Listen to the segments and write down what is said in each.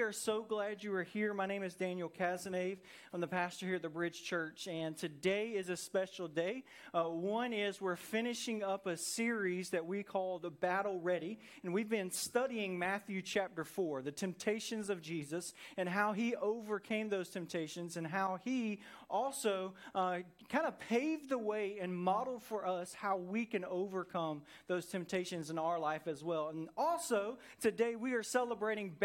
we are so glad you are here. My name is Daniel Cazenave. I'm the pastor here at the Bridge Church, and today is a special day. Uh, one is we're finishing up a series that we call the Battle Ready, and we've been studying Matthew chapter 4, the temptations of Jesus, and how he overcame those temptations, and how he also uh, kind of paved the way and modeled for us how we can overcome those temptations in our life as well. And also, today we are celebrating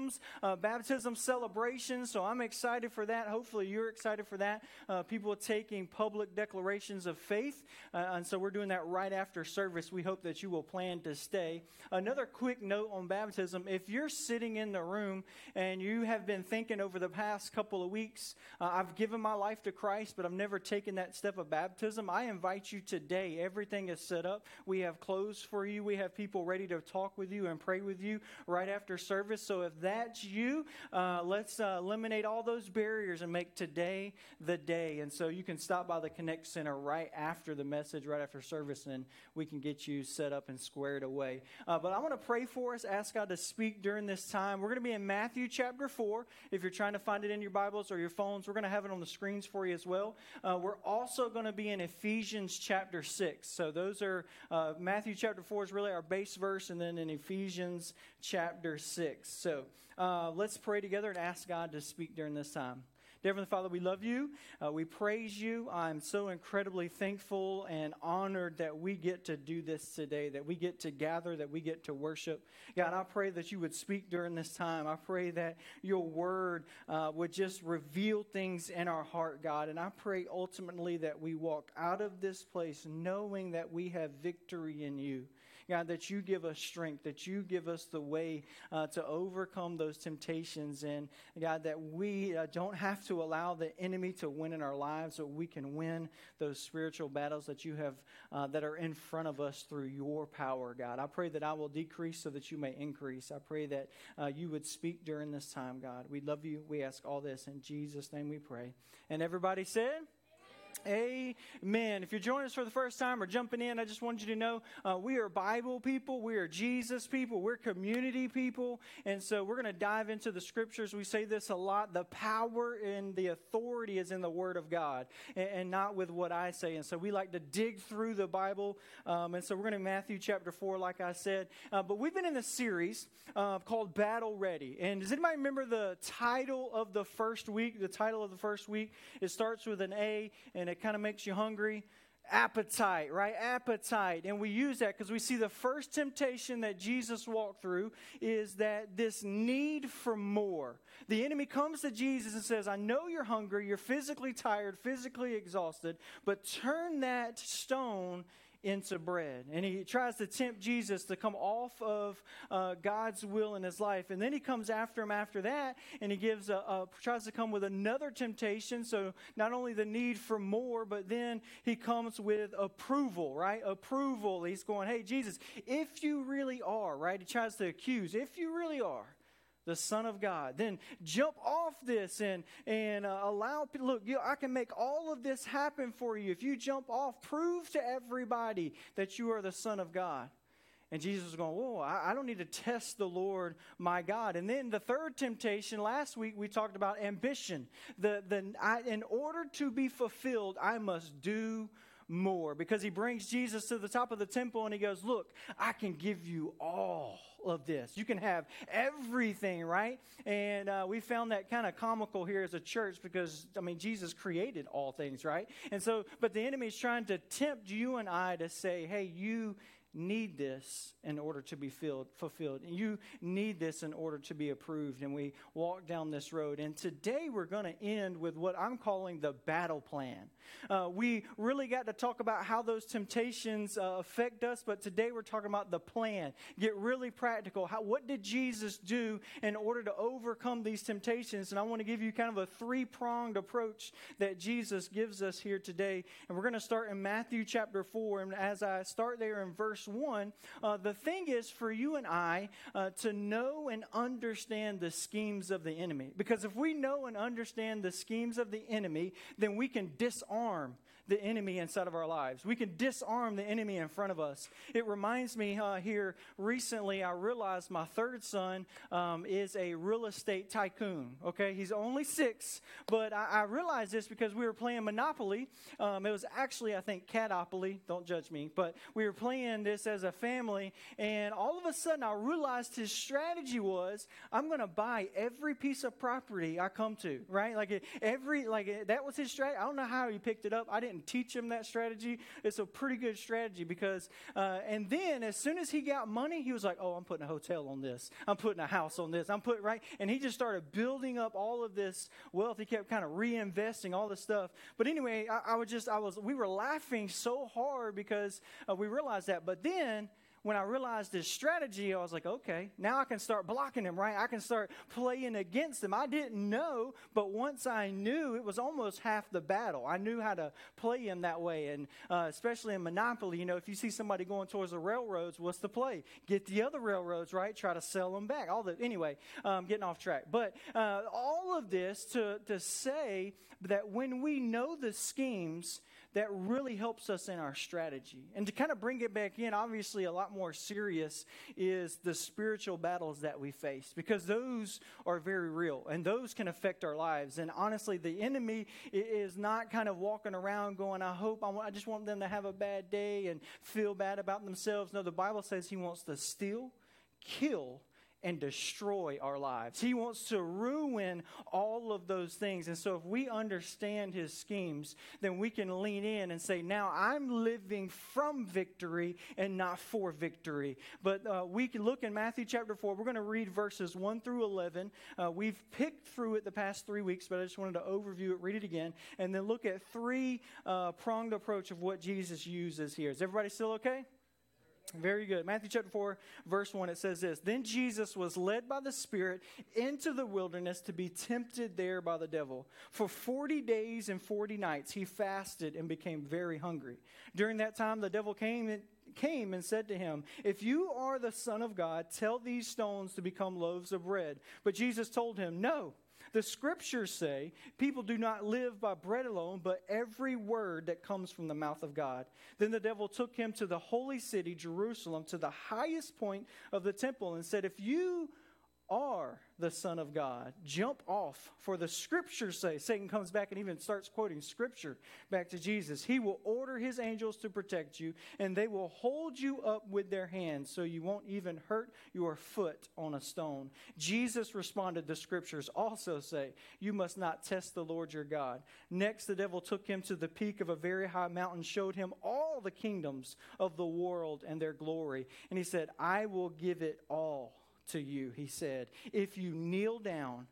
baptisms, uh, baptism celebrations. So I'm excited for that. Hopefully, you're excited for that. Uh, people taking public declarations of faith. Uh, and so we're doing that right after service. We hope that you will plan to stay. Another quick note on baptism if you're sitting in the room and you have been thinking over the past couple of weeks, uh, I've given my life to Christ, but I've never taken that step of baptism, I invite you today. Everything is set up. We have clothes for you, we have people ready to talk with you and pray with you right after service. So if that's you, uh, let's uh, eliminate all those barriers and make today the day. And so you can stop by the Connect Center right after the message, right after service, and we can get you set up and squared away. Uh, but I want to pray for us, ask God to speak during this time. We're going to be in Matthew chapter 4. If you're trying to find it in your Bibles or your phones, we're going to have it on the screens for you as well. Uh, we're also going to be in Ephesians chapter 6. So those are, uh, Matthew chapter 4 is really our base verse, and then in Ephesians chapter 6. So uh, let's pray together and ask God to speak during this time. Dear Heavenly Father, we love you. Uh, we praise you. I'm so incredibly thankful and honored that we get to do this today, that we get to gather, that we get to worship. God, I pray that you would speak during this time. I pray that your word uh, would just reveal things in our heart, God. And I pray ultimately that we walk out of this place knowing that we have victory in you. God, that you give us strength, that you give us the way uh, to overcome those temptations, and God, that we uh, don't have to allow the enemy to win in our lives, so we can win those spiritual battles that you have uh, that are in front of us through your power, God. I pray that I will decrease so that you may increase. I pray that uh, you would speak during this time, God. We love you. We ask all this in Jesus' name. We pray, and everybody said. Amen. If you're joining us for the first time or jumping in, I just want you to know uh, we are Bible people, we are Jesus people, we're community people. And so we're going to dive into the scriptures. We say this a lot the power and the authority is in the Word of God and, and not with what I say. And so we like to dig through the Bible. Um, and so we're going to Matthew chapter 4, like I said. Uh, but we've been in this series uh, called Battle Ready. And does anybody remember the title of the first week? The title of the first week? It starts with an A and it kind of makes you hungry appetite, right? Appetite. And we use that because we see the first temptation that Jesus walked through is that this need for more. The enemy comes to Jesus and says, I know you're hungry, you're physically tired, physically exhausted, but turn that stone into bread. And he tries to tempt Jesus to come off of uh, God's will in his life. And then he comes after him after that, and he gives a, a, tries to come with another temptation. So not only the need for more, but then he comes with approval, right? Approval. He's going, hey, Jesus, if you really are, right? He tries to accuse, if you really are the Son of God. Then jump off this and, and uh, allow, look, you, I can make all of this happen for you. If you jump off, prove to everybody that you are the Son of God. And Jesus was going, Whoa, I, I don't need to test the Lord my God. And then the third temptation, last week we talked about ambition. The, the, I, in order to be fulfilled, I must do more because he brings Jesus to the top of the temple and he goes, Look, I can give you all of this. You can have everything, right? And uh, we found that kind of comical here as a church because, I mean, Jesus created all things, right? And so, but the enemy is trying to tempt you and I to say, Hey, you need this in order to be filled, fulfilled. And you need this in order to be approved. And we walk down this road. And today we're going to end with what I'm calling the battle plan. Uh, we really got to talk about how those temptations uh, affect us, but today we're talking about the plan. Get really practical. How, what did Jesus do in order to overcome these temptations? And I want to give you kind of a three pronged approach that Jesus gives us here today. And we're going to start in Matthew chapter 4. And as I start there in verse 1, uh, the thing is for you and I uh, to know and understand the schemes of the enemy. Because if we know and understand the schemes of the enemy, then we can disarm harm the enemy inside of our lives. We can disarm the enemy in front of us. It reminds me uh, here recently, I realized my third son um, is a real estate tycoon. Okay, he's only six, but I, I realized this because we were playing Monopoly. Um, it was actually, I think, Catopoly. Don't judge me, but we were playing this as a family, and all of a sudden I realized his strategy was I'm going to buy every piece of property I come to, right? Like every, like that was his strategy. I don't know how he picked it up. I didn't teach him that strategy. It's a pretty good strategy because, uh, and then as soon as he got money, he was like, oh, I'm putting a hotel on this. I'm putting a house on this. I'm putting, right? And he just started building up all of this wealth. He kept kind of reinvesting all this stuff. But anyway, I, I was just, I was, we were laughing so hard because uh, we realized that. But then, when I realized this strategy, I was like, okay, now I can start blocking him, right? I can start playing against him. I didn't know, but once I knew, it was almost half the battle. I knew how to play him that way. And uh, especially in Monopoly, you know, if you see somebody going towards the railroads, what's the play? Get the other railroads, right? Try to sell them back. All the, anyway, um, getting off track. But uh, all of this to, to say that when we know the schemes, that really helps us in our strategy. And to kind of bring it back in, obviously, a lot more serious is the spiritual battles that we face because those are very real and those can affect our lives. And honestly, the enemy is not kind of walking around going, I hope, I, want, I just want them to have a bad day and feel bad about themselves. No, the Bible says he wants to steal, kill, and destroy our lives. He wants to ruin all of those things. And so, if we understand his schemes, then we can lean in and say, Now I'm living from victory and not for victory. But uh, we can look in Matthew chapter 4. We're going to read verses 1 through 11. Uh, we've picked through it the past three weeks, but I just wanted to overview it, read it again, and then look at three uh, pronged approach of what Jesus uses here. Is everybody still okay? Very good. Matthew chapter 4, verse 1, it says this Then Jesus was led by the Spirit into the wilderness to be tempted there by the devil. For 40 days and 40 nights he fasted and became very hungry. During that time, the devil came and came and said to him, If you are the Son of God, tell these stones to become loaves of bread. But Jesus told him, No. The scriptures say people do not live by bread alone, but every word that comes from the mouth of God. Then the devil took him to the holy city, Jerusalem, to the highest point of the temple, and said, If you are the Son of God. Jump off, for the scriptures say, Satan comes back and even starts quoting scripture back to Jesus. He will order his angels to protect you, and they will hold you up with their hands so you won't even hurt your foot on a stone. Jesus responded, The scriptures also say, You must not test the Lord your God. Next, the devil took him to the peak of a very high mountain, showed him all the kingdoms of the world and their glory, and he said, I will give it all to you, he said, if you kneel down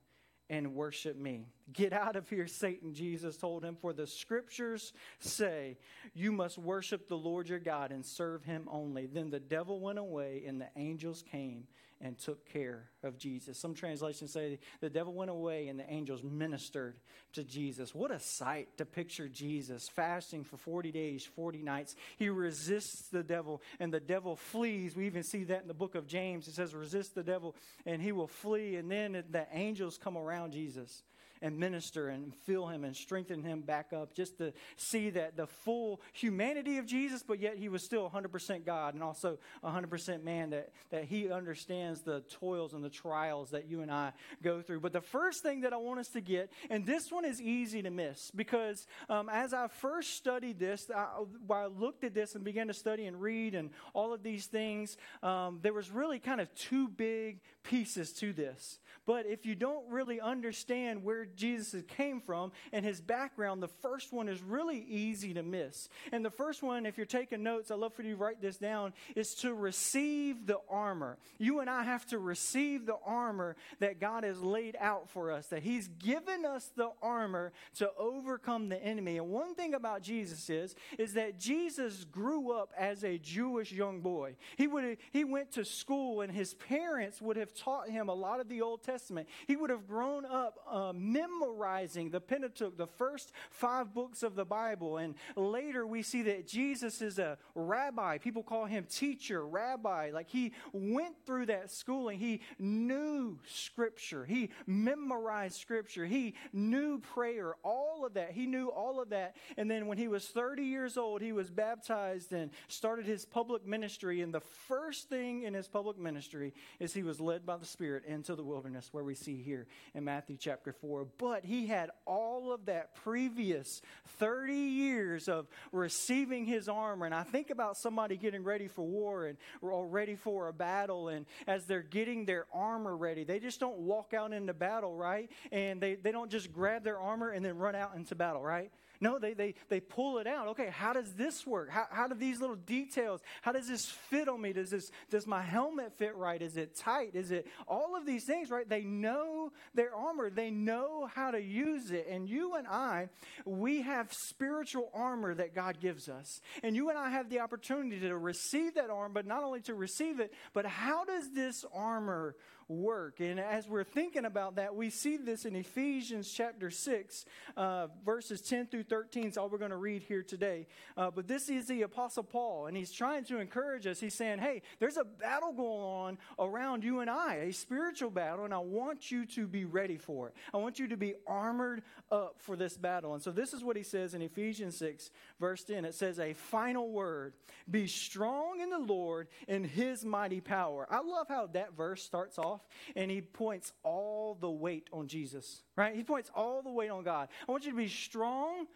and worship me. Get out of here, Satan, Jesus told him, for the scriptures say you must worship the Lord your God and serve him only. Then the devil went away and the angels came and took care of Jesus. Some translations say the devil went away and the angels ministered to Jesus. What a sight to picture Jesus fasting for 40 days, 40 nights. He resists the devil and the devil flees. We even see that in the book of James. It says, resist the devil and he will flee. And then the angels come around Jesus and minister and fill him and strengthen him back up just to see that the full humanity of Jesus, but yet he was still 100% God and also 100% man, that, that he understands the toils and the trials that you and I go through. But the first thing that I want us to get, and this one is easy to miss because um, as I first studied this, I, while I looked at this and began to study and read and all of these things, um, there was really kind of two big pieces to this. But if you don't really understand where Jesus came from and his background, the first one is really easy to miss. And the first one, if you're taking notes, I'd love for you to write this down, is to receive the armor. You and I have to receive the armor that God has laid out for us, that he's given us the armor to overcome the enemy. And one thing about Jesus is, is that Jesus grew up as a Jewish young boy. He would he went to school and his parents would have taught him a lot of the Old Testament Testament. He would have grown up uh, memorizing the Pentateuch, the first five books of the Bible. And later we see that Jesus is a rabbi. People call him teacher, rabbi. Like he went through that schooling. He knew Scripture. He memorized Scripture. He knew prayer, all of that. He knew all of that. And then when he was 30 years old, he was baptized and started his public ministry. And the first thing in his public ministry is he was led by the Spirit into the wilderness, where we see here in Matthew chapter 4. But he had all of that previous 30 years of receiving his armor. And I think about somebody getting ready for war and or ready for a battle. And as they're getting their armor ready, they just don't walk out into battle, right? And they, they don't just grab their armor and then run out into battle, right? No, they, they, they pull it out. Okay, how does this work? How, how do these little details, how does this fit on me? Does, this, does my helmet fit right? Is it tight? Is it all of these things, right? They know their armor. They know how to use it. And you and I, we have spiritual armor that God gives us. And you and I have the opportunity to receive that armor, but not only to receive it, but how does this armor work. And as we're thinking about that, we see this in Ephesians chapter 6, uh, verses 10 through 13 is all we're going to read here today. Uh, but this is the Apostle Paul, and he's trying to encourage us. He's saying, hey, there's a battle going on around you and I, a spiritual battle, and I want you to be ready for it. I want you to be armored up for this battle. And so this is what he says in Ephesians 6, verse 10. It says, a final word Be strong in the Lord in his mighty power. I love how that verse starts off off and he points all the weight on Jesus, right? He points all the weight on God. I want you to be strong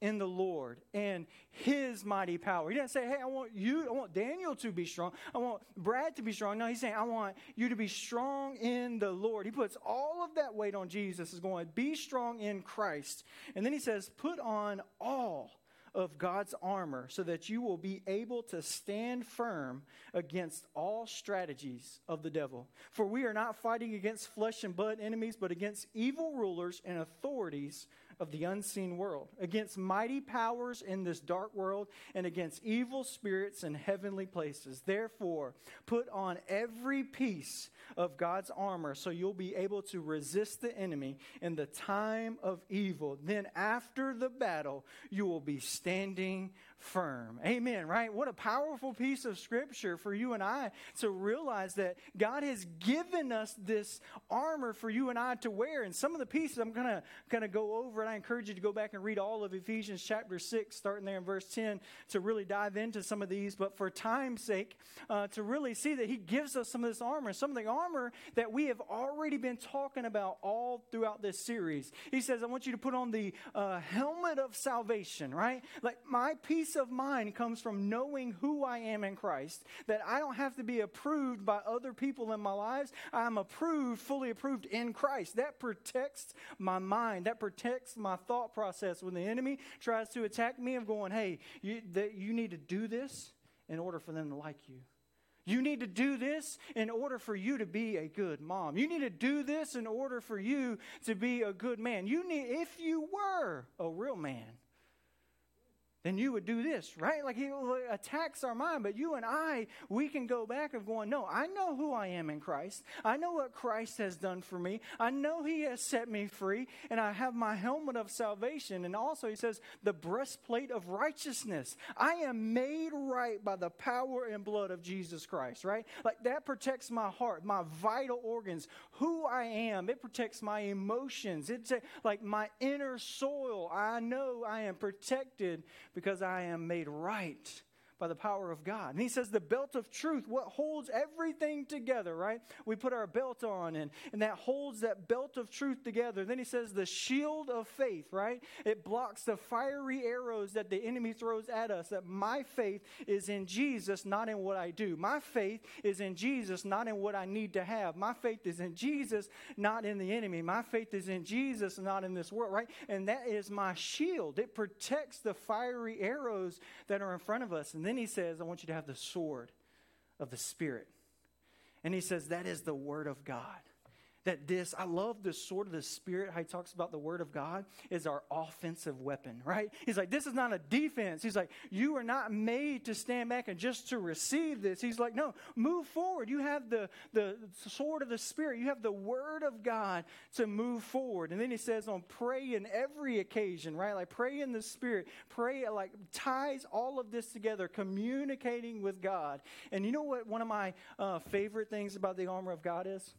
in the Lord and his mighty power. He didn't say, hey, I want you, I want Daniel to be strong. I want Brad to be strong. No, he's saying, I want you to be strong in the Lord. He puts all of that weight on Jesus, is going, be strong in Christ. And then he says, put on all of God's armor so that you will be able to stand firm against all strategies of the devil. For we are not fighting against flesh and blood enemies, but against evil rulers and authorities of the unseen world, against mighty powers in this dark world, and against evil spirits in heavenly places. Therefore, put on every piece of God's armor so you'll be able to resist the enemy in the time of evil. Then, after the battle, you will be standing firm. Amen, right? What a powerful piece of scripture for you and I to realize that God has given us this armor for you and I to wear. And some of the pieces I'm going to kind of go over, and I encourage you to go back and read all of Ephesians chapter 6, starting there in verse 10, to really dive into some of these. But for time's sake, uh, to really see that He gives us some of this armor, some of the armor that we have already been talking about all throughout this series. He says, I want you to put on the uh, helmet of salvation, right? Like my piece peace of mind comes from knowing who I am in Christ, that I don't have to be approved by other people in my lives. I'm approved, fully approved in Christ. That protects my mind, that protects my thought process. When the enemy tries to attack me, I'm going, hey, you, that you need to do this in order for them to like you. You need to do this in order for you to be a good mom. You need to do this in order for you to be a good man. You need if you were a real man, then you would do this, right? Like he attacks our mind. But you and I, we can go back of going, no, I know who I am in Christ. I know what Christ has done for me. I know he has set me free. And I have my helmet of salvation. And also he says, the breastplate of righteousness. I am made right by the power and blood of Jesus Christ, right? Like that protects my heart, my vital organs, who I am. It protects my emotions. It's like my inner soil. I know I am protected because I am made right by the power of God. And he says the belt of truth, what holds everything together, right? We put our belt on and, and that holds that belt of truth together. Then he says the shield of faith, right? It blocks the fiery arrows that the enemy throws at us. That my faith is in Jesus, not in what I do. My faith is in Jesus, not in what I need to have. My faith is in Jesus, not in the enemy. My faith is in Jesus, not in this world, right? And that is my shield. It protects the fiery arrows that are in front of us. And then he says, I want you to have the sword of the Spirit. And he says, that is the Word of God that this, I love the sword of the Spirit, how he talks about the Word of God, is our offensive weapon, right? He's like, this is not a defense. He's like, you are not made to stand back and just to receive this. He's like, no, move forward. You have the, the sword of the Spirit, you have the Word of God to move forward. And then he says, on pray in every occasion, right? Like, pray in the Spirit, pray, like, ties all of this together, communicating with God. And you know what one of my uh, favorite things about the armor of God is?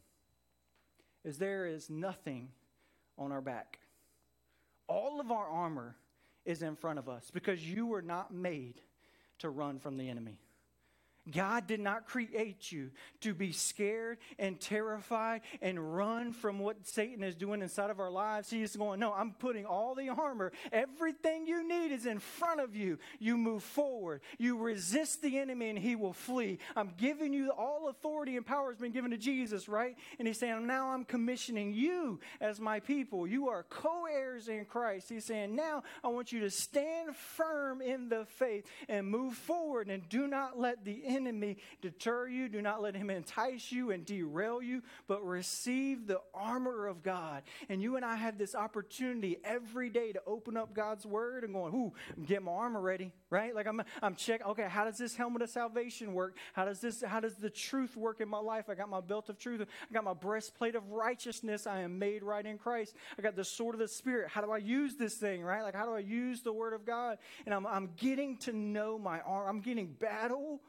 Is there is nothing on our back. All of our armor is in front of us because you were not made to run from the enemy. God did not create you to be scared and terrified and run from what Satan is doing inside of our lives. He's going, No, I'm putting all the armor. Everything you need is in front of you. You move forward. You resist the enemy and he will flee. I'm giving you all authority and power has been given to Jesus, right? And he's saying, Now I'm commissioning you as my people. You are co heirs in Christ. He's saying, Now I want you to stand firm in the faith and move forward and do not let the enemy deter you. Do not let him entice you and derail you, but receive the armor of God. And you and I have this opportunity every day to open up God's word and going, ooh, get my armor ready, right? Like I'm, I'm checking, okay, how does this helmet of salvation work? How does this, how does the truth work in my life? I got my belt of truth. I got my breastplate of righteousness. I am made right in Christ. I got the sword of the Spirit. How do I use this thing, right? Like, how do I use the word of God? And I'm, I'm getting to know my arm. I'm getting battle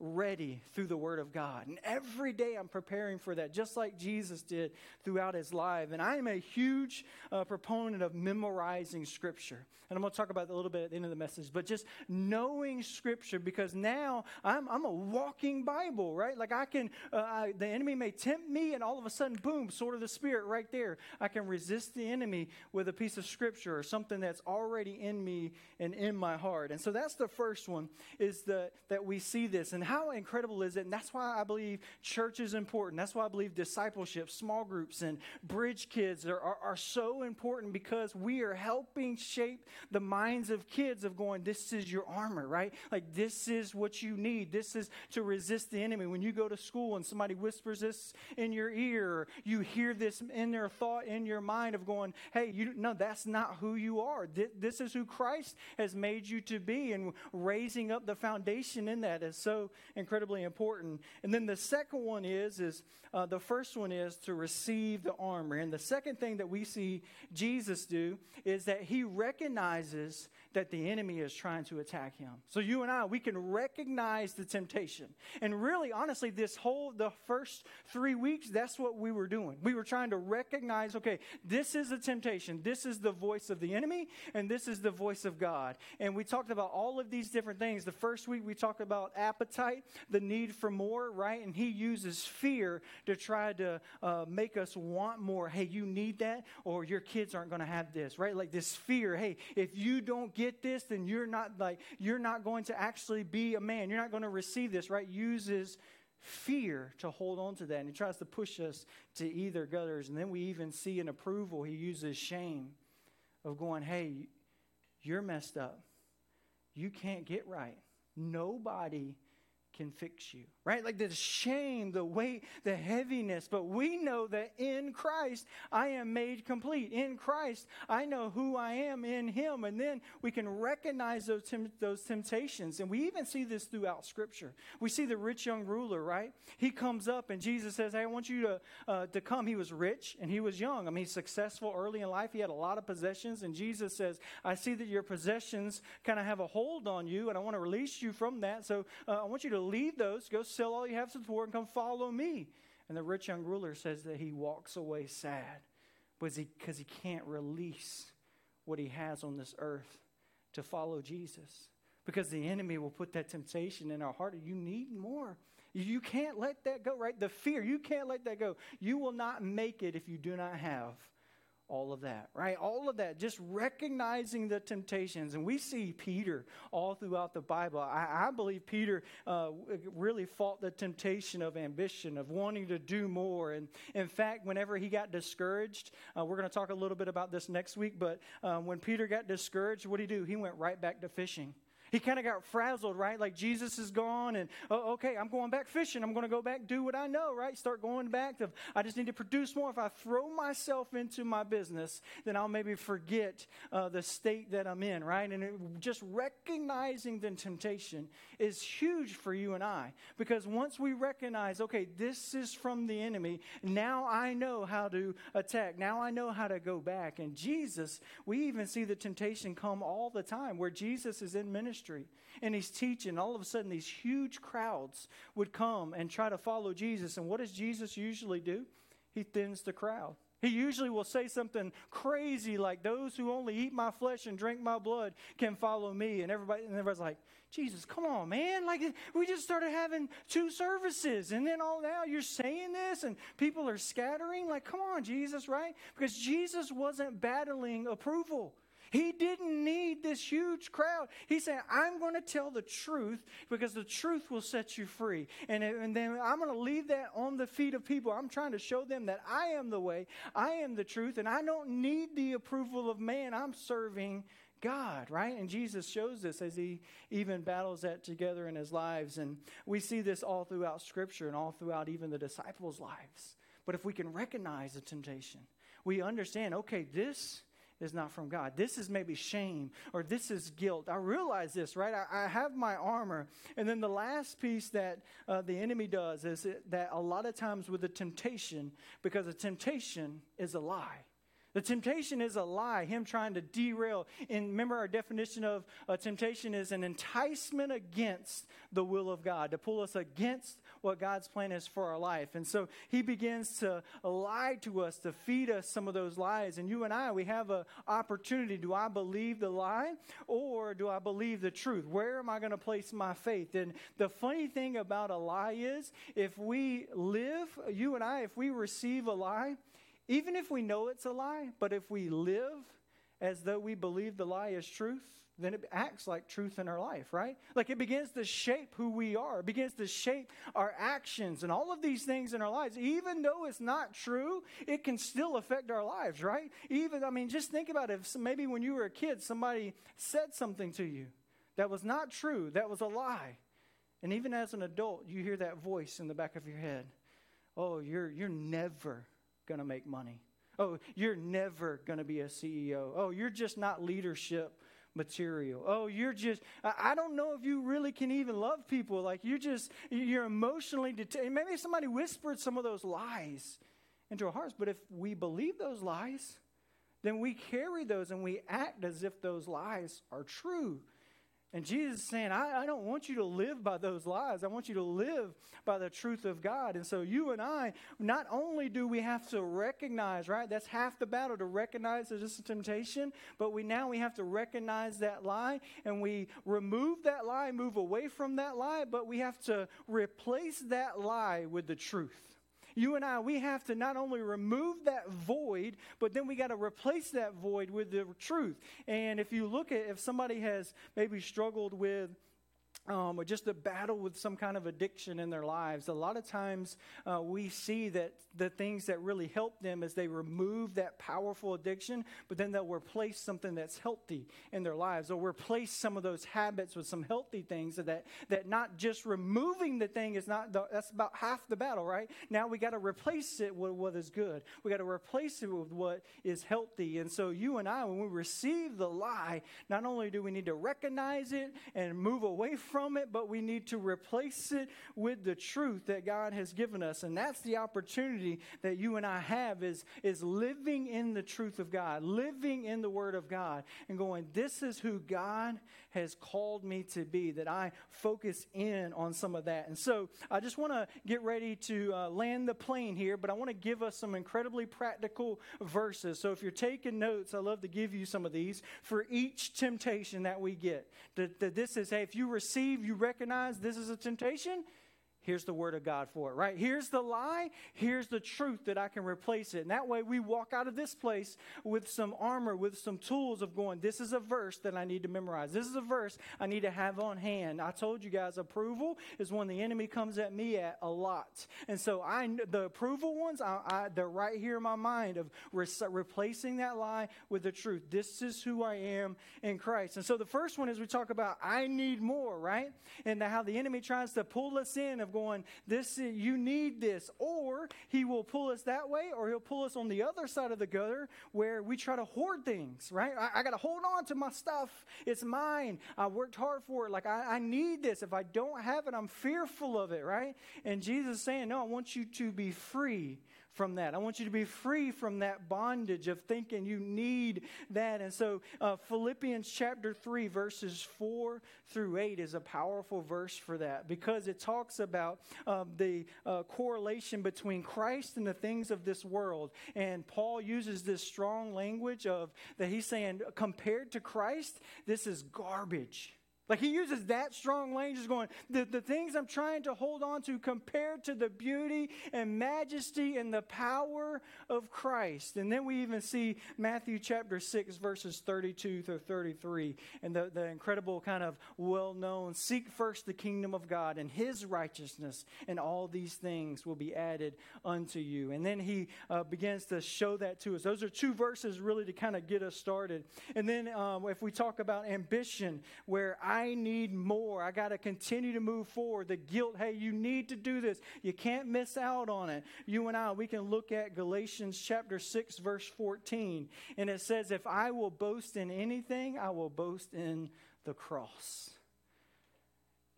ready through the Word of God. And every day I'm preparing for that, just like Jesus did throughout his life. And I am a huge uh, proponent of memorizing Scripture. And I'm going to talk about that a little bit at the end of the message, but just knowing Scripture because now I'm, I'm a walking Bible, right? Like I can, uh, I, the enemy may tempt me, and all of a sudden, boom, sword of the Spirit right there. I can resist the enemy with a piece of Scripture or something that's already in me and in my heart. And so that's the first one is the, that we see this. And how incredible is it? And that's why I believe church is important. That's why I believe discipleship, small groups, and bridge kids are, are, are so important because we are helping shape the minds of kids of going, this is your armor, right? Like, this is what you need. This is to resist the enemy. When you go to school and somebody whispers this in your ear, you hear this in their thought, in your mind of going, hey, you no, that's not who you are. This is who Christ has made you to be. And raising up the foundation in that is so incredibly important. And then the second one is, is uh, the first one is to receive the armor. And the second thing that we see Jesus do is that he recognizes that the enemy is trying to attack him. So you and I, we can recognize the temptation. And really, honestly, this whole, the first three weeks, that's what we were doing. We were trying to recognize, okay, this is a temptation. This is the voice of the enemy, and this is the voice of God. And we talked about all of these different things. The first week, we talked about appetite, the need for more, right? And he uses fear to try to uh, make us want more. Hey, you need that, or your kids aren't going to have this, right? Like this fear. Hey, if you don't get this, then you're not like you're not going to actually be a man. You're not going to receive this, right? Uses fear to hold on to that. And he tries to push us to either gutters. And then we even see an approval. He uses shame of going, hey, you're messed up. You can't get right. Nobody can fix you, right? Like the shame, the weight, the heaviness. But we know that in Christ, I am made complete. In Christ, I know who I am in Him. And then we can recognize those, tem- those temptations. And we even see this throughout Scripture. We see the rich young ruler, right? He comes up and Jesus says, Hey, I want you to, uh, to come. He was rich and he was young. I mean, successful early in life. He had a lot of possessions. And Jesus says, I see that your possessions kind of have a hold on you, and I want to release you from that. So uh, I want you to leave those, go sell all you have to the poor, and come follow me. And the rich young ruler says that he walks away sad because he, because he can't release what he has on this earth to follow Jesus. Because the enemy will put that temptation in our heart. You need more. You can't let that go, right? The fear, you can't let that go. You will not make it if you do not have all of that, right? All of that, just recognizing the temptations. And we see Peter all throughout the Bible. I, I believe Peter uh, really fought the temptation of ambition, of wanting to do more. And in fact, whenever he got discouraged, uh, we're going to talk a little bit about this next week, but um, when Peter got discouraged, what did he do? He went right back to fishing. He kind of got frazzled, right? Like Jesus is gone, and oh, okay, I'm going back fishing. I'm going to go back, do what I know, right? Start going back to, I just need to produce more. If I throw myself into my business, then I'll maybe forget uh, the state that I'm in, right? And it, just recognizing the temptation is huge for you and I because once we recognize, okay, this is from the enemy, now I know how to attack. Now I know how to go back. And Jesus, we even see the temptation come all the time where Jesus is in ministry ministry and he's teaching. All of a sudden, these huge crowds would come and try to follow Jesus. And what does Jesus usually do? he thins the crowd. He usually will say something crazy like, Those who only eat my flesh and drink my blood can follow me. And everybody and everybody's like, Jesus, come on, man. Like we just started having two services, and then all now you're saying this, and people are scattering. Like, come on, Jesus, right? Because Jesus wasn't battling approval. He didn't need this huge crowd. He said, I'm going to tell the truth because the truth will set you free. And, and then I'm going to leave that on the feet of people. I'm trying to show them that I am the way, I am the truth, and I don't need the approval of man. I'm serving God, right? And Jesus shows this as he even battles that together in his lives. And we see this all throughout Scripture and all throughout even the disciples' lives. But if we can recognize the temptation, we understand, okay, this is not from God. This is maybe shame or this is guilt. I realize this, right? I, I have my armor. And then the last piece that uh, the enemy does is that a lot of times with the temptation, because the temptation is a lie. The temptation is a lie, him trying to derail. And remember, our definition of uh, temptation is an enticement against the will of God, to pull us against what God's plan is for our life. And so he begins to lie to us, to feed us some of those lies. And you and I, we have an opportunity. Do I believe the lie or do I believe the truth? Where am I going to place my faith? And the funny thing about a lie is if we live, you and I, if we receive a lie, even if we know it's a lie, but if we live as though we believe the lie is truth, then it acts like truth in our life, right? Like it begins to shape who we are, it begins to shape our actions and all of these things in our lives. Even though it's not true, it can still affect our lives, right? Even, I mean, just think about it. If maybe when you were a kid, somebody said something to you that was not true, that was a lie. And even as an adult, you hear that voice in the back of your head. Oh, you're, you're never going to make money. Oh, you're never going to be a CEO. Oh, you're just not leadership material. Oh, you're just, I don't know if you really can even love people. Like you're just, you're emotionally detained. Maybe somebody whispered some of those lies into our hearts. But if we believe those lies, then we carry those and we act as if those lies are true. And Jesus is saying, I, I, don't want you to live by those lies. I want you to live by the truth of God. And so, you and I, not only do we have to recognize, right? That's half the battle to recognize that this a temptation, but we now we have to recognize that lie and we remove that lie, move away from that lie, but we have to replace that lie with the truth you and I, we have to not only remove that void, but then we got to replace that void with the truth. And if you look at, if somebody has maybe struggled with, um, or just a battle with some kind of addiction in their lives. A lot of times uh, we see that the things that really help them is they remove that powerful addiction, but then they'll replace something that's healthy in their lives, or replace some of those habits with some healthy things. So that that not just removing the thing is not the, that's about half the battle, right? Now we got to replace it with what is good. We got to replace it with what is healthy. And so you and I, when we receive the lie, not only do we need to recognize it and move away from from it, but we need to replace it with the truth that God has given us. And that's the opportunity that you and I have is, is living in the truth of God, living in the Word of God, and going, This is who God has called me to be, that I focus in on some of that. And so I just want to get ready to uh, land the plane here, but I want to give us some incredibly practical verses. So if you're taking notes, I love to give you some of these for each temptation that we get. That, that this is, hey, if you receive you recognize this is a temptation, Here's the word of God for it, right? Here's the lie. Here's the truth that I can replace it. And that way we walk out of this place with some armor, with some tools of going, this is a verse that I need to memorize. This is a verse I need to have on hand. I told you guys approval is when the enemy comes at me at a lot. And so I, the approval ones, I, I, they're right here in my mind of re- replacing that lie with the truth. This is who I am in Christ. And so the first one is we talk about I need more, right? And how the enemy tries to pull us in of going, this you need this. Or he will pull us that way, or he'll pull us on the other side of the gutter where we try to hoard things, right? I, I got to hold on to my stuff. It's mine. I worked hard for it. Like, I, I need this. If I don't have it, I'm fearful of it, right? And Jesus is saying, No, I want you to be free from that. I want you to be free from that bondage of thinking you need that. And so, uh, Philippians chapter 3, verses 4 through 8 is a powerful verse for that because it talks about uh, the uh, correlation between Christ and the things of this world. And Paul uses this strong language of that he's saying, compared to Christ, this is garbage. Like he uses that strong language, going, the, the things I'm trying to hold on to compared to the beauty and majesty and the power of Christ. And then we even see Matthew chapter 6, verses 32 through 33, and the, the incredible kind of well known seek first the kingdom of God and his righteousness, and all these things will be added unto you. And then he uh, begins to show that to us. Those are two verses really to kind of get us started. And then um, if we talk about ambition, where I I need more. I got to continue to move forward. The guilt, hey, you need to do this. You can't miss out on it. You and I, we can look at Galatians chapter 6, verse 14. And it says, If I will boast in anything, I will boast in the cross.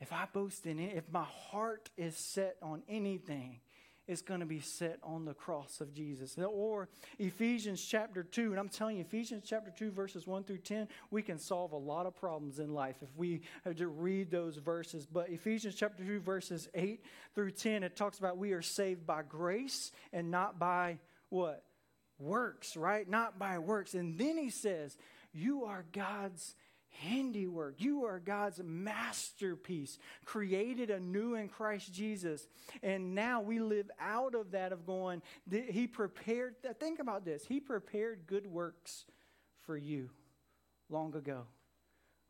If I boast in it, if my heart is set on anything, is going to be set on the cross of Jesus. Or Ephesians chapter 2, and I'm telling you, Ephesians chapter 2, verses 1 through 10, we can solve a lot of problems in life if we read those verses. But Ephesians chapter 2, verses 8 through 10, it talks about we are saved by grace and not by what? Works, right? Not by works. And then he says, You are God's handiwork. You are God's masterpiece, created anew in Christ Jesus. And now we live out of that of going, He prepared, think about this. He prepared good works for you long ago,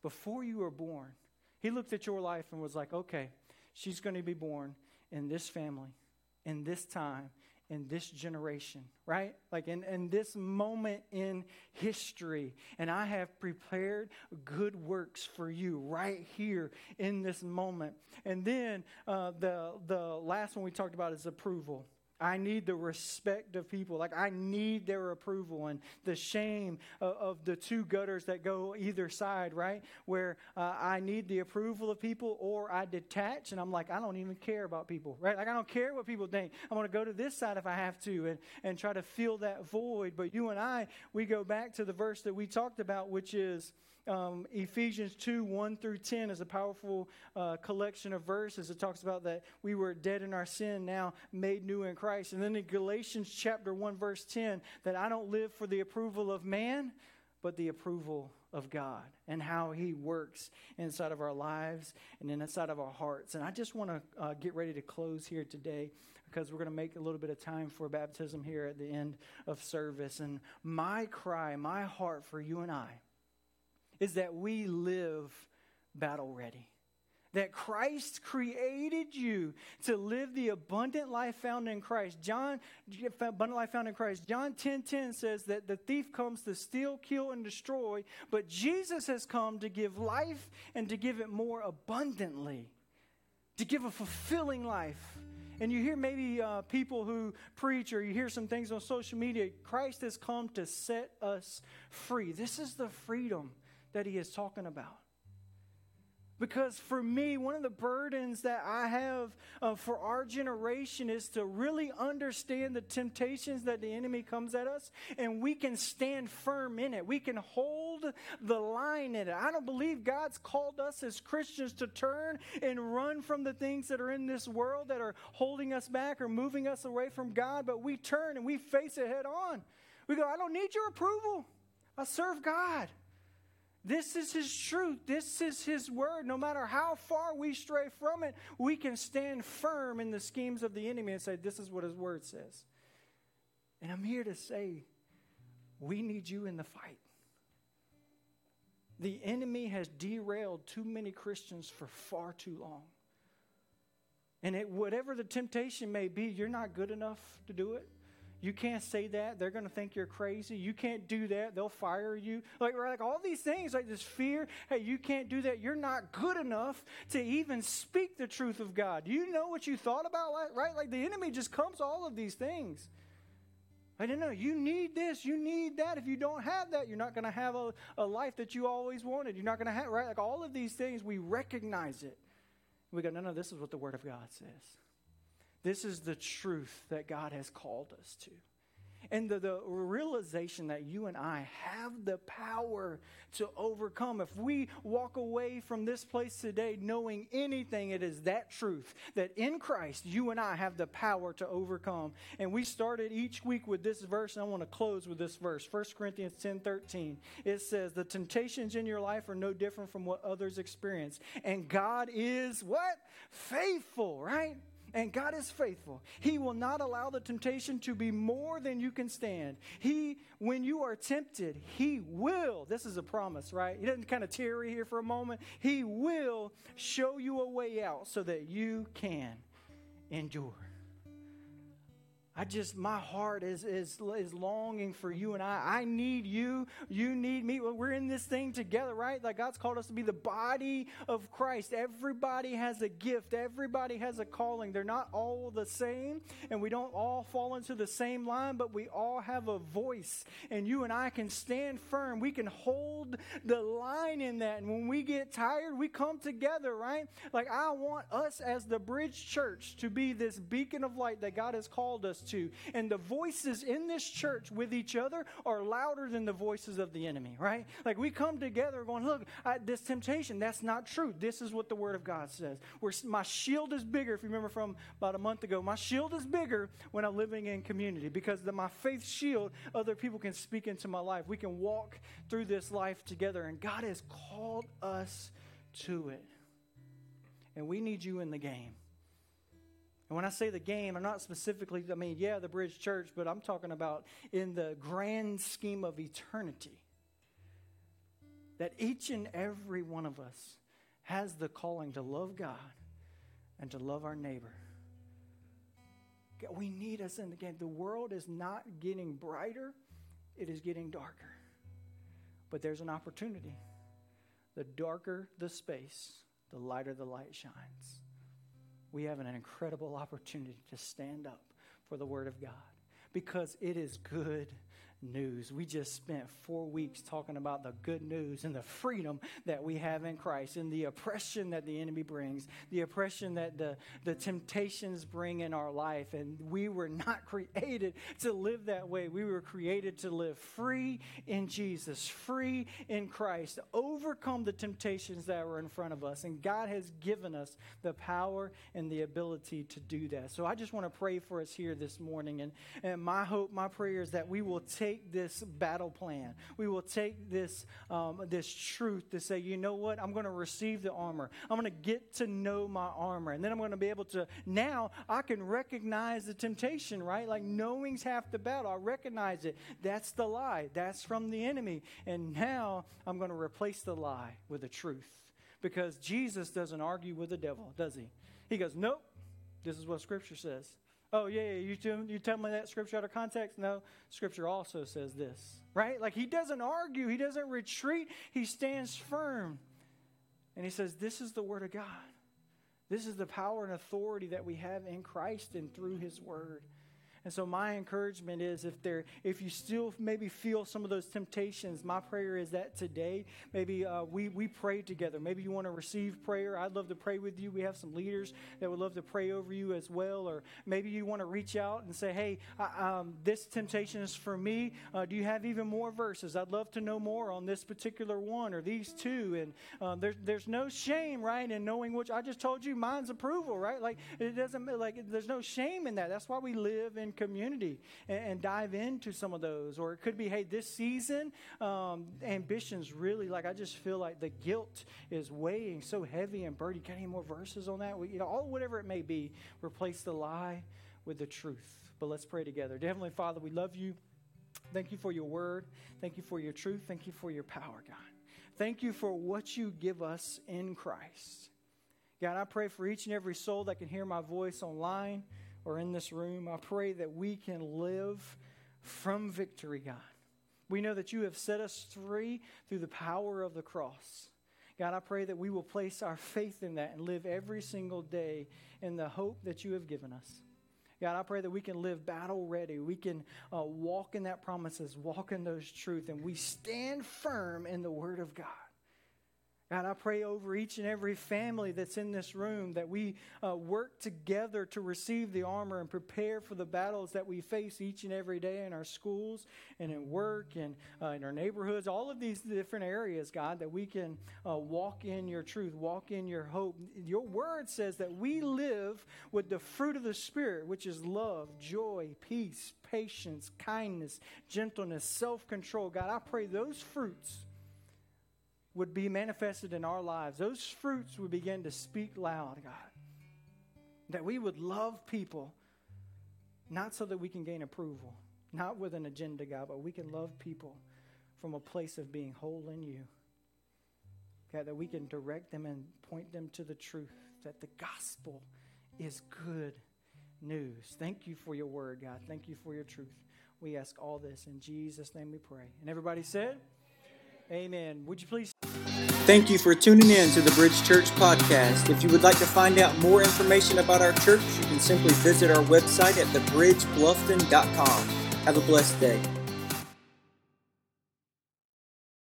before you were born. He looked at your life and was like, okay, she's going to be born in this family, in this time, in this generation, right? Like in, in this moment in history. And I have prepared good works for you right here in this moment. And then uh, the, the last one we talked about is approval. I need the respect of people. Like, I need their approval and the shame of, of the two gutters that go either side, right? Where uh, I need the approval of people or I detach and I'm like, I don't even care about people, right? Like, I don't care what people think. I'm going to go to this side if I have to and, and try to fill that void. But you and I, we go back to the verse that we talked about, which is um, Ephesians 2 1 through 10 is a powerful uh, collection of verses. It talks about that we were dead in our sin, now made new in Christ. And then in Galatians chapter 1, verse 10, that I don't live for the approval of man, but the approval of God and how He works inside of our lives and inside of our hearts. And I just want to uh, get ready to close here today because we're going to make a little bit of time for baptism here at the end of service. And my cry, my heart for you and I is that we live battle ready. That Christ created you to live the abundant life found in Christ. John, abundant life found in Christ. John 10 10 says that the thief comes to steal, kill, and destroy, but Jesus has come to give life and to give it more abundantly, to give a fulfilling life. And you hear maybe uh, people who preach or you hear some things on social media. Christ has come to set us free. This is the freedom that he is talking about. Because for me, one of the burdens that I have uh, for our generation is to really understand the temptations that the enemy comes at us, and we can stand firm in it. We can hold the line in it. I don't believe God's called us as Christians to turn and run from the things that are in this world that are holding us back or moving us away from God, but we turn and we face it head on. We go, I don't need your approval. I serve God. This is His truth. This is His word. No matter how far we stray from it, we can stand firm in the schemes of the enemy and say, This is what His word says. And I'm here to say, we need you in the fight. The enemy has derailed too many Christians for far too long. And it, whatever the temptation may be, you're not good enough to do it. You can't say that. They're going to think you're crazy. You can't do that. They'll fire you. Like, like all these things, like this fear. Hey, you can't do that. You're not good enough to even speak the truth of God. Do you know what you thought about, right? Like the enemy just comes all of these things. I didn't know. You need this. You need that. If you don't have that, you're not going to have a, a life that you always wanted. You're not going to have, right? Like all of these things, we recognize it. We go, no, no, this is what the Word of God says. This is the truth that God has called us to and the, the realization that you and I have the power to overcome. If we walk away from this place today knowing anything, it is that truth that in Christ, you and I have the power to overcome. And we started each week with this verse, and I want to close with this verse 1 Corinthians 10 13. It says, The temptations in your life are no different from what others experience. And God is what? Faithful, right? And God is faithful. He will not allow the temptation to be more than you can stand. He, when you are tempted, He will, this is a promise, right? He doesn't kind of tarry here for a moment. He will show you a way out so that you can endure. I just, my heart is, is, is longing for you and I. I need you. You need me. We're in this thing together, right? Like God's called us to be the body of Christ. Everybody has a gift, everybody has a calling. They're not all the same, and we don't all fall into the same line, but we all have a voice. And you and I can stand firm. We can hold the line in that. And when we get tired, we come together, right? Like I want us as the bridge church to be this beacon of light that God has called us to. And the voices in this church with each other are louder than the voices of the enemy, right? Like we come together going, look, I, this temptation, that's not true. This is what the Word of God says. Where my shield is bigger, if you remember from about a month ago, my shield is bigger when I'm living in community because the, my faith shield, other people can speak into my life. We can walk through this life together, and God has called us to it. And we need you in the game. And when I say the game, I'm not specifically, I mean, yeah, the Bridge Church, but I'm talking about in the grand scheme of eternity. That each and every one of us has the calling to love God and to love our neighbor. We need us in the game. The world is not getting brighter, it is getting darker. But there's an opportunity. The darker the space, the lighter the light shines we have an incredible opportunity to stand up for the Word of God because it is good news. We just spent four weeks talking about the good news and the freedom that we have in Christ and the oppression that the enemy brings, the oppression that the, the temptations bring in our life. And we were not created to live that way. We were created to live free in Jesus, free in Christ, overcome the temptations that were in front of us. And God has given us the power and the ability to do that. So I just want to pray for us here this morning. And, and my hope, my prayer is that we will take take this battle plan. We will take this, um, this truth to say, you know what? I'm going to receive the armor. I'm going to get to know my armor. And then I'm going to be able to, now I can recognize the temptation, right? Like knowing's half the battle. I recognize it. That's the lie. That's from the enemy. And now I'm going to replace the lie with the truth. Because Jesus doesn't argue with the devil, does he? He goes, nope. This is what Scripture says. Oh, yeah, you, tell, you tell me that scripture out of context? No, scripture also says this, right? Like he doesn't argue, he doesn't retreat, he stands firm. And he says, This is the word of God. This is the power and authority that we have in Christ and through his word. And so my encouragement is if there if you still maybe feel some of those temptations, my prayer is that today maybe uh, we we pray together. Maybe you want to receive prayer. I'd love to pray with you. We have some leaders that would love to pray over you as well. Or maybe you want to reach out and say, "Hey, um, this temptation is for me. Uh, do you have even more verses? I'd love to know more on this particular one or these two. And um, there's there's no shame, right, in knowing which. I just told you, mine's approval, right? Like it doesn't like there's no shame in that. That's why we live in community and, and, dive into some of those. Or it could be, hey, this season, um, ambitions really, like, I just feel like the guilt is weighing so heavy and burden. Got any more verses on that? You know, all whatever it may be, replace the lie with the truth. But let's pray together. Dear Heavenly Father, we love you. Thank you for your word. Thank you for your truth. Thank you for your power, God. Thank you for what you give us in Christ. God, I pray for each and every soul that can hear my voice online or in this room, I pray that we can live from victory, God. We know that you have set us free through the power of the cross. God, I pray that we will place our faith in that and live every single day in the hope that you have given us. God, I pray that we can live battle ready. We can uh, walk in that promises, walk in those truth, and we stand firm in the Word of God. God, I pray over each and every family that's in this room that we uh, work together to receive the armor and prepare for the battles that we face each and every day in our schools and in work and uh, in our neighborhoods, all of these different areas, God, that we can uh, walk in your truth, walk in your hope. Your word says that we live with the fruit of the Spirit, which is love, joy, peace, patience, kindness, gentleness, self control. God, I pray those fruits would be manifested in our lives. Those fruits would begin to speak loud, God. That we would love people, not so that we can gain approval, not with an agenda, God, but we can love people from a place of being whole in you. God, that we can direct them and point them to the truth, that the gospel is good news. Thank you for your word, God. Thank you for your truth. We ask all this in Jesus' name we pray. And everybody said, Amen. Would you please? Thank you for tuning in to the Bridge Church podcast. If you would like to find out more information about our church, you can simply visit our website at thebridgebluffton.com. Have a blessed day.